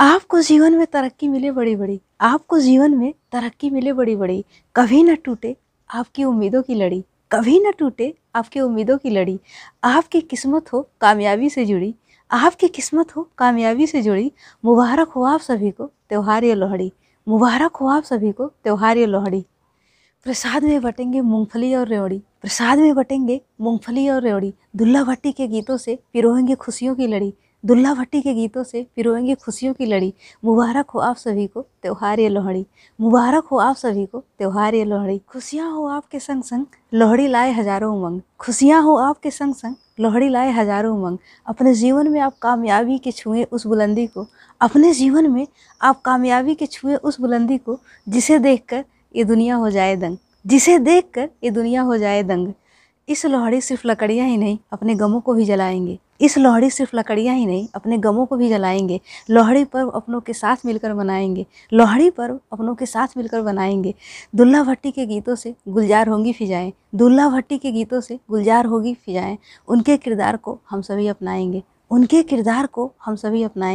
आपको जीवन में तरक्की मिले बड़ी बड़ी आपको जीवन में तरक्की मिले बड़ी बड़ी कभी न टूटे आपकी उम्मीदों की लड़ी, कभी न टूटे आपकी उम्मीदों की लड़ी। आपकी किस्मत हो कामयाबी से जुड़ी, आपकी किस्मत हो कामयाबी से जुड़ी, मुबारक हो आप सभी को त्यौहार या लोहड़ी, मुबारक हो आप सभी को त्यौहार या लोहड़ी। प्रसाद में बटेंगे मूंगफली और रेवड़ी, प्रसाद में बटेंगे मूंगफली और रेवड़ी दुल्ला भट्टी के गीतों से पिरोएँगे खुशियों की लड़ी दुल्ला भट्टी के गीतों से पिरोएँगे खुशियों की लड़ी। मुबारक हो आप सभी को, त्यौहार ये लोहड़ी। मुबारक हो आप सभी को, त्यौहार ये लोहड़ी। खुशियाँ हो आपके संग संग, लोहड़ी लाए हज़ारों उमंग। खुशियाँ हो आपके संग संग, लोहड़ी लाए हज़ारों उमंग। अपने जीवन में आप कामयाबी के छुए उस बुलंदी को, अपने जीवन में आप कामयाबी के छुए उस बुलंदी को, जिसे देखकर ये दुनिया हो जाए दंग। जिसे देखकर ये दुनिया हो जाए दंग। इस लोहड़ी सिर्फ़ लकड़ियाँ ही नहीं, अपने गमों को भी जलाएँगे। इस लोहड़ी सिर्फ़ लकड़ियाँ ही नहीं, अपने गमों को भी जलाएँगे। लोहड़ी पर्व अपनों के साथ मिलकर मनाएँगे। लोहड़ी पर्व अपनों के साथ मिलकर बनाएँगे दुल्ला भट्टी के गीतों से गुलजार होंगी फिजाएँ। दुल्ला भट्टी के गीतों से गुलजार होगी फिजाएँ। उनके किरदार को हम सभी अपनाएँगे। उनके किरदार को हम सभी अपनाएँगे